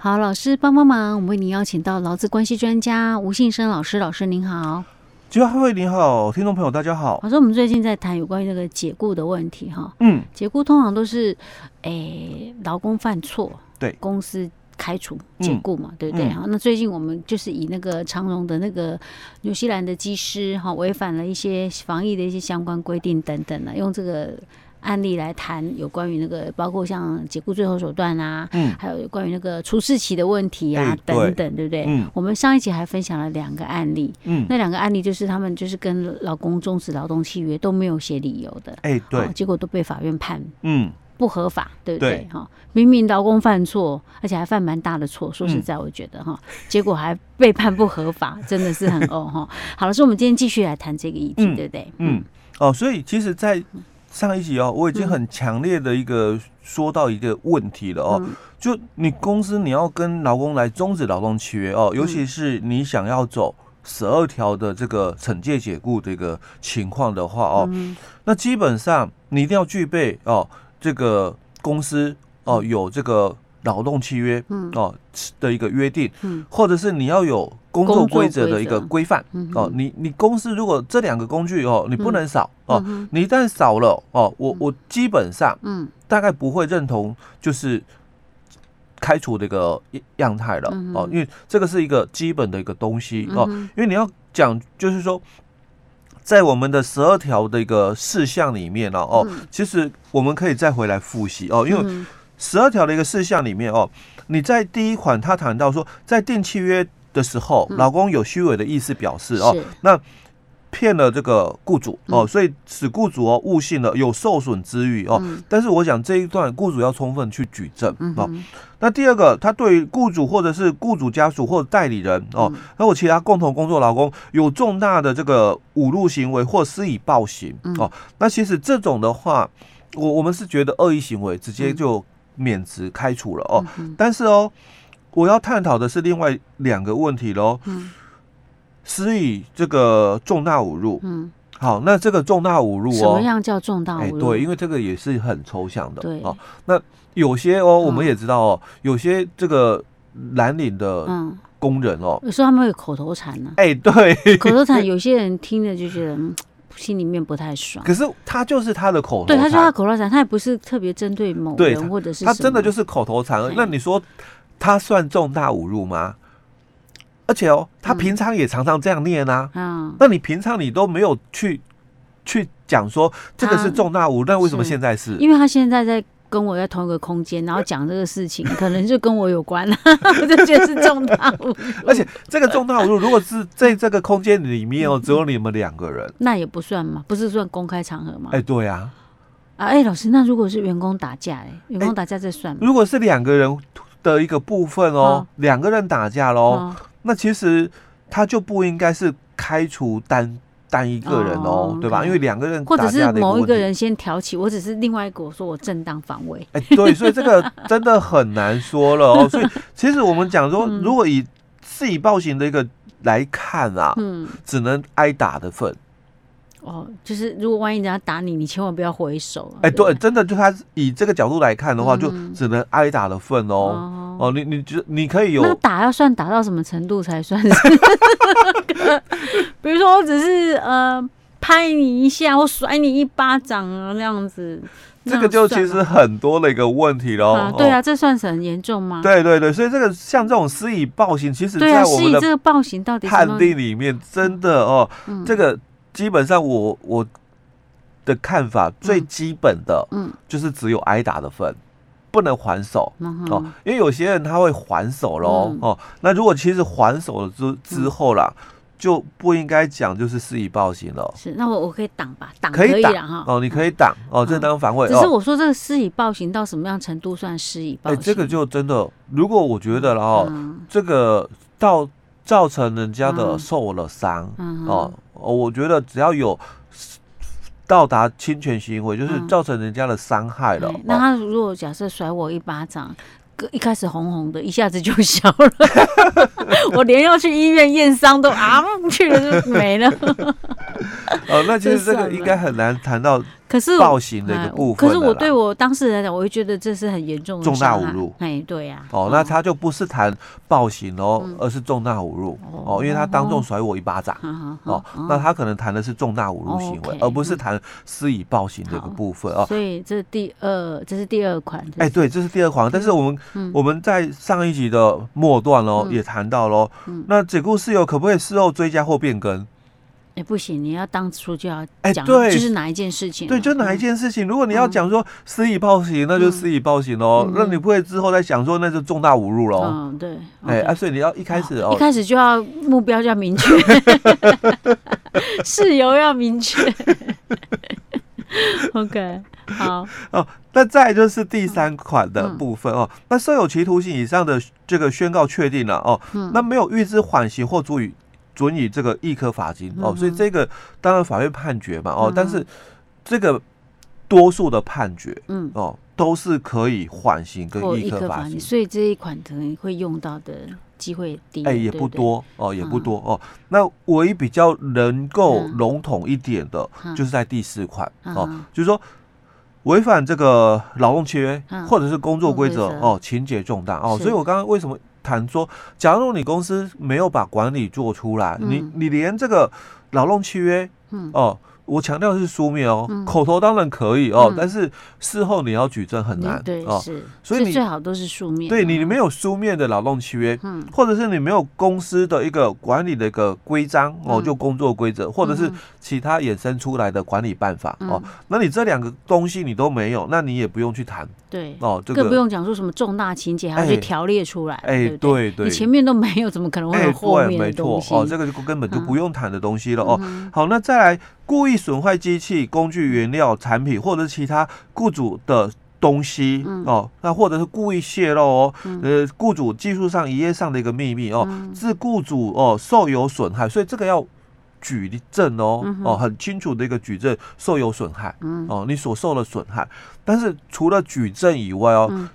好，老师帮帮忙，我们为您邀请到劳资关系专家吴信生老师，老师您好。菊花会您好，听众朋友大家好。老师，我们最近在谈有关于那个解雇的问题哈。嗯，解雇通常都是诶劳工犯错，对公司开除解雇嘛，嗯、对不对？好、嗯，那最近我们就是以那个长荣的那个纽西兰的机师哈，违反了一些防疫的一些相关规定等等呢，用这个。案例来谈有关于那个，包括像解雇最后手段啊，嗯，还有关于那个除事期的问题啊，欸、等等，对不对？嗯，我们上一集还分享了两个案例，嗯，那两个案例就是他们就是跟老公终止劳动契约都没有写理由的，哎、欸，对，结果都被法院判，嗯，不合法，对不对？哈，明明劳工犯错，而且还犯蛮大的错，说实在，我觉得哈，嗯、结果还被判不合法，真的是很哦哈。好了，所以我们今天继续来谈这个议题，嗯、对不对？嗯，哦，所以其实，在上一集哦，我已经很强烈的一个说到一个问题了哦，就你公司你要跟劳工来终止劳动契约哦，尤其是你想要走十二条的这个惩戒解雇这个情况的话哦，那基本上你一定要具备哦，这个公司哦有这个。劳动契约，哦的一个约定，或者是你要有工作规则的一个规范，哦，你你公司如果这两个工具哦，你不能少哦，你一旦少了哦，我我基本上，嗯，大概不会认同就是开除的一个样态了哦，因为这个是一个基本的一个东西哦，因为你要讲就是说，在我们的十二条的一个事项里面呢，哦，其实我们可以再回来复习哦，因为。十二条的一个事项里面哦，你在第一款他谈到说，在订契约的时候，老公有虚伪的意思表示哦，那骗了这个雇主哦，所以使雇主哦误信了，有受损之虞哦。但是我想这一段雇主要充分去举证哦。那第二个，他对于雇主或者是雇主家属或者代理人哦，还有其他共同工作老公有重大的这个侮辱行为或施以暴行哦，那其实这种的话，我我们是觉得恶意行为直接就。免职开除了哦，但是哦，我要探讨的是另外两个问题喽。嗯，施以这个重大侮辱。嗯，好，那这个重大侮辱哦，什么样叫重大侮辱？对，因为这个也是很抽象的。对，哦，那有些哦，我们也知道哦，有些这个蓝领的工人哦，有时候他们会有口头禅呢。哎，对，口头禅，有些人听着就觉得。心里面不太爽，可是他就是他的口头，对，他说他口头禅，他也不是特别针对某人或者是他真的就是口头禅。那你说他算重大侮辱吗？而且哦，他平常也常常这样念啊。嗯，那你平常你都没有去去讲说这个是重大侮辱，那为什么现在是？因为他现在在。跟我在同一个空间，然后讲这个事情，可能就跟我有关了，我就觉得是重大侮辱。而且这个重大侮辱，如果是在这个空间里面哦，只有你们两个人，那也不算嘛，不是算公开场合吗？哎，对呀。啊，哎，老师，那如果是员工打架，哎，员工打架这算吗？如果是两个人的一个部分哦，两个人打架喽，那其实他就不应该是开除单。单一个人哦，对吧？因为两个人，或者是某一个人先挑起，我只是另外一个我说我正当防卫。哎，对，所以这个真的很难说了哦。所以其实我们讲说，如果以自己暴行的一个来看啊，嗯，只能挨打的份。哦，就是如果万一人家打你，你千万不要回手。哎，对，真的就他以这个角度来看的话，就只能挨打的份哦。哦，你你觉你可以有那打要算打到什么程度才算是？比如说我只是呃拍你一下，或甩你一巴掌啊，那样子，这个就其实很多的一个问题喽。对啊，这算是很严重吗？对对对，所以这个像这种施以暴行，其实在我们的这个暴行到底判定里面，真的哦，这个。基本上我我的看法最基本的，嗯，就是只有挨打的份，不能还手哦，因为有些人他会还手喽哦。那如果其实还手了之之后啦，就不应该讲就是施以暴行了。是，那我我可以挡吧？挡可以挡哈哦，你可以挡哦，正当防卫。只是我说这个施以暴行到什么样程度算施以暴行？哎，这个就真的，如果我觉得了哦，这个到造成人家的受了伤哦。哦，我觉得只要有到达侵权行为，就是造成人家的伤害了。那他如果假设甩我一巴掌，一开始红红的，一下子就消了，我连要去医院验伤都啊去了就没了。哦，那其实这个应该很难谈到。可是暴行的一个部分，可是我对我当事人来讲，我会觉得这是很严重的重大侮辱。哎，对呀。哦，那他就不是谈暴行哦，而是重大侮辱哦，因为他当众甩我一巴掌哦，那他可能谈的是重大侮辱行为，而不是谈施以暴行这个部分哦。所以这是第二，这是第二款。哎，对，这是第二款。但是我们我们在上一集的末段哦，也谈到喽，那解雇事由可不可以事后追加或变更？哎，不行，你要当初就要讲，哎，对，就是哪一件事情？对，就哪一件事情。如果你要讲说施以暴行，那就施以暴行喽。那你不会之后再想说那就重大侮辱喽？嗯，对。哎，啊，所以你要一开始哦，一开始就要目标就要明确，事由要明确。OK，好。哦，那再就是第三款的部分哦。那设有期徒刑以上的这个宣告确定了哦，那没有预知缓刑或足以。准以这个一颗罚金哦，所以这个当然法院判决嘛哦，但是这个多数的判决嗯。哦都是可以缓刑跟一颗罚金，所以这一款可能会用到的机会低哎也不多哦也不多哦，那唯一比较能够笼统一点的，就是在第四款哦，就是说违反这个劳动契约或者是工作规则哦，情节重大哦，所以我刚刚为什么？谈说，假如你公司没有把管理做出来，嗯、你你连这个劳动契约，嗯、哦。我强调的是书面哦，口头当然可以哦，但是事后你要举证很难哦。是，所以你最好都是书面。对，你没有书面的劳动契约，或者是你没有公司的一个管理的一个规章哦，就工作规则，或者是其他衍生出来的管理办法哦，那你这两个东西你都没有，那你也不用去谈。对哦，这个更不用讲说什么重大情节还要去条列出来。哎，对对，你前面都没有，怎么可能会有后面的东西？哦，这个就根本就不用谈的东西了哦。好，那再来。故意损坏机器、工具、原料、产品，或者是其他雇主的东西、嗯、哦，那或者是故意泄露哦，嗯、呃，雇主技术上、营业上的一个秘密哦，致雇主哦受有损害，所以这个要举证哦，嗯、哦，很清楚的一个举证受有损害，嗯、哦，你所受的损害。但是除了举证以外哦，嗯、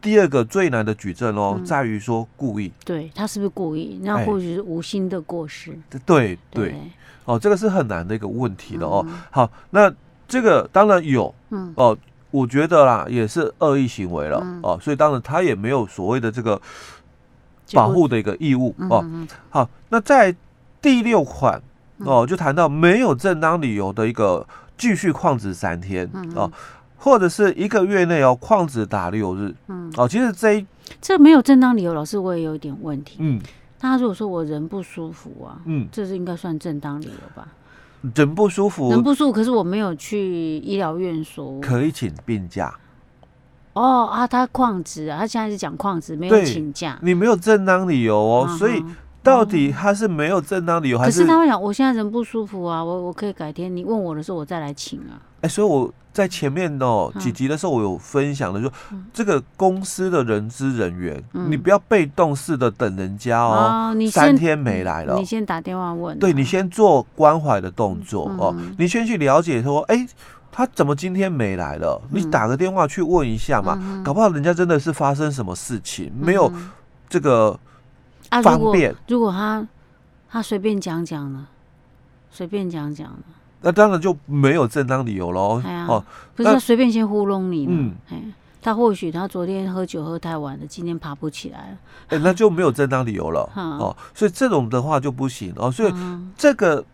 第二个最难的举证哦，嗯、在于说故意，对他是不是故意？那或许是无心的过失，对。对哦，这个是很难的一个问题了哦。好，那这个当然有，嗯，哦，我觉得啦，也是恶意行为了哦，所以当然他也没有所谓的这个保护的一个义务哦。好，那在第六款哦，就谈到没有正当理由的一个继续旷职三天哦，或者是一个月内哦旷职打六日，嗯，哦，其实这一这没有正当理由，老师我也有一点问题，嗯。他如果说我人不舒服啊，嗯，这是应该算正当理由吧？人不舒服，人不舒服，可是我没有去医疗院所，可以请病假。哦啊，他旷职啊，他现在是讲旷职，没有请假，你没有正当理由哦，所以到底他是没有正当理由，还是？可是他会讲，我现在人不舒服啊，我我可以改天你问我的时候，我再来请啊。哎，所以我。在前面哦几集的时候，我有分享的说，这个公司的人资人员，你不要被动式的等人家哦，你三天没来了，你先打电话问，对，你先做关怀的动作哦，你先去了解说，哎，他怎么今天没来了？你打个电话去问一下嘛，搞不好人家真的是发生什么事情，没有这个方便。如果他他随便讲讲呢，随便讲讲了。那当然就没有正当理由喽。啊、哦，不是随便先糊弄你。嗯，他或许他昨天喝酒喝太晚了，今天爬不起来了。哎，那就没有正当理由了。哦，所以这种的话就不行哦。所以这个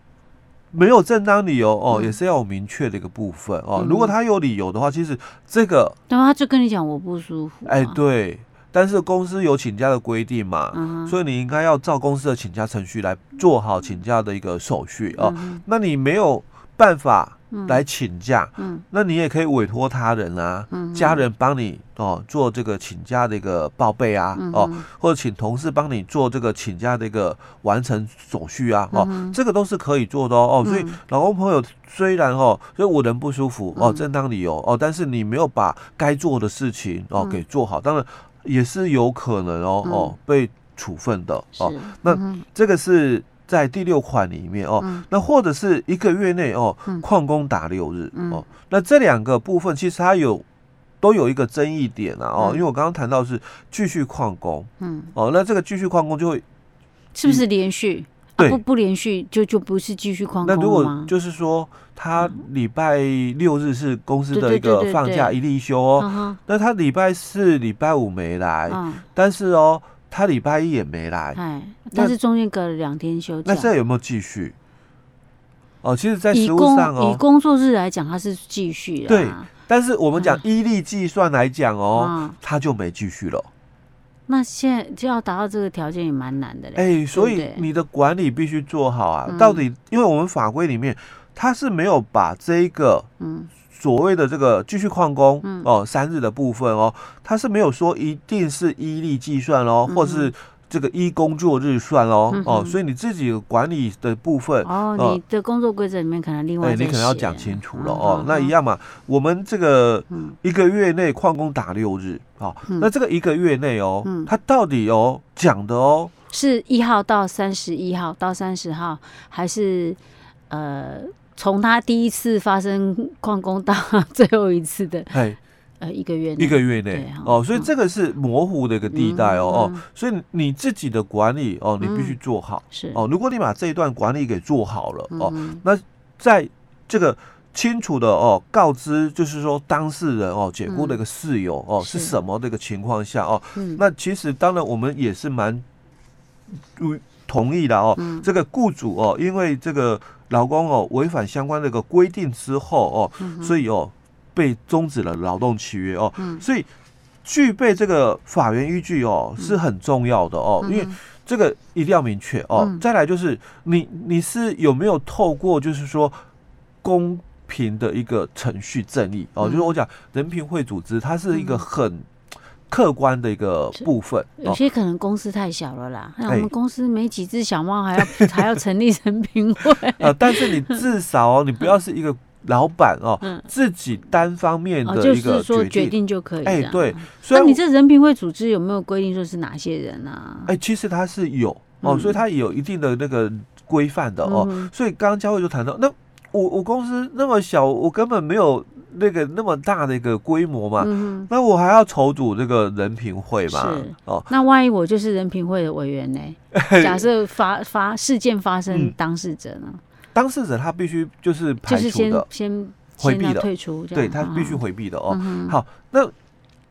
没有正当理由哦，也是要有明确的一个部分哦。如果他有理由的话，其实这个，然后他就跟你讲我不舒服。哎，对。但是公司有请假的规定嘛，嗯、所以你应该要照公司的请假程序来做好请假的一个手续哦。嗯、那你没有办法来请假，嗯。嗯、那你也可以委托他人啊，嗯、家人帮你哦做这个请假的一个报备啊，嗯、哦，或者请同事帮你做这个请假的一个完成手续啊，哦，嗯、这个都是可以做的哦。哦，所以老公朋友虽然哦，所以我人不舒服哦，正当理由哦，但是你没有把该做的事情哦给做好，当然。也是有可能哦哦被处分的哦，那这个是在第六款里面哦，那或者是一个月内哦旷工打六日哦，那这两个部分其实它有都有一个争议点啊哦，因为我刚刚谈到是继续旷工，嗯。哦，那这个继续旷工就会是不是连续？对，不不连续就就不是继续旷工？那如果就是说他礼拜六日是公司的一个放假一例休哦，那他礼拜四、礼拜五没来，但是哦，他礼拜一也没来，哎，但是中间隔了两天休假，那现在有没有继续？哦，其实，在实务上哦，以工作日来讲，他是继续的。对，但是我们讲依例计算来讲哦，他就没继续了。那现在就要达到这个条件也蛮难的嘞。哎，所以你的管理必须做好啊。到底，因为我们法规里面，它是没有把这一个嗯所谓的这个继续旷工哦三日的部分哦，它是没有说一定是依例计算哦，或是这个依工作日算哦哦。所以你自己管理的部分哦，你的工作规则里面可能另外哎，你可能要讲清楚了哦。那一样嘛，我们这个一个月内旷工打六日。哦，那这个一个月内哦，嗯，它到底哦讲的哦，是一号到三十一号到三十号，还是呃，从他第一次发生旷工到 最后一次的，哎，呃，一个月内，一个月内。哦，所以这个是模糊的一个地带哦哦，所以你自己的管理哦，你必须做好。是。哦，如果你把这一段管理给做好了哦，那在这个。清楚的哦，告知就是说当事人哦，解雇的一个事由哦是。什么的一个情况下哦，那其实当然我们也是蛮同意的哦。这个雇主哦，因为这个劳工哦违反相关的一个规定之后哦，所以哦被终止了劳动契约哦，所以具备这个法源依据哦是很重要的哦，因为这个一定要明确哦。再来就是你你是有没有透过就是说公平的一个程序正义哦，就是我讲人评会组织，它是一个很客观的一个部分。有些可能公司太小了啦，那我们公司没几只小猫，还要 还要成立人品会呃。但是你至少哦，你不要是一个老板哦，自己单方面的一个决定就可以。哎，对。那你这人品会组织有没有规定说是哪些人啊？哎，其实它是有哦，所以它也有一定的那个规范的哦。所以刚刚佳慧就谈到那。我我公司那么小，我根本没有那个那么大的一个规模嘛，嗯、那我还要筹组这个人评会嘛？是哦，那万一我就是人评会的委员呢？假设发发事件发生，当事者呢？嗯、当事者他必须就是排除的，先先回避的，退出，对他必须回避的哦。嗯、好，那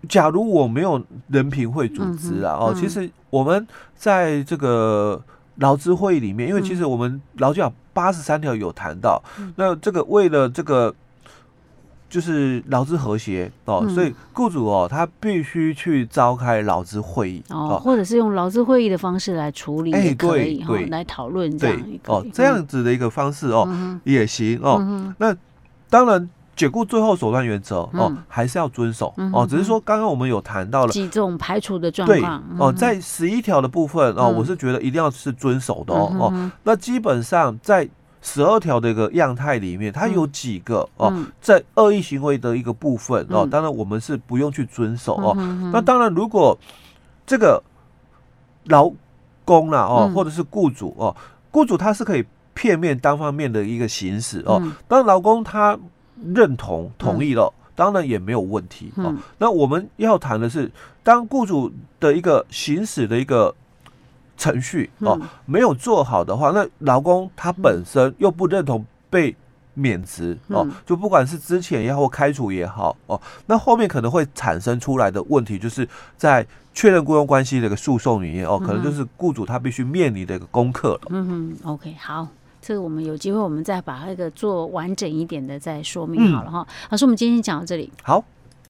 假如我没有人评会组织啊，哦，嗯、其实我们在这个。劳资会议里面，因为其实我们劳基法八十三条有谈到，嗯、那这个为了这个就是劳资和谐哦，嗯、所以雇主哦他必须去召开劳资会议哦，或者是用劳资会议的方式来处理哎、对，对。来讨论这样一个哦这样子的一个方式哦、嗯、也行哦，嗯、那当然。解雇最后手段原则哦，还是要遵守哦。只是说刚刚我们有谈到了几种排除的状况哦，在十一条的部分哦，我是觉得一定要是遵守的哦哦。那基本上在十二条的一个样态里面，它有几个哦，在恶意行为的一个部分哦，当然我们是不用去遵守哦。那当然，如果这个劳工啦哦，或者是雇主哦，雇主他是可以片面单方面的一个行使哦。当然，劳工他。认同同意了，当然也没有问题。哦，那我们要谈的是，当雇主的一个行使的一个程序哦没有做好的话，那劳工他本身又不认同被免职哦，就不管是之前也好或开除也好哦，那后面可能会产生出来的问题，就是在确认雇佣关系的一个诉讼里面哦，可能就是雇主他必须面临的一个功课了。嗯哼，OK，好。这个我们有机会，我们再把那个做完整一点的再说明好了哈。嗯、老师，我们今天讲到这里。好。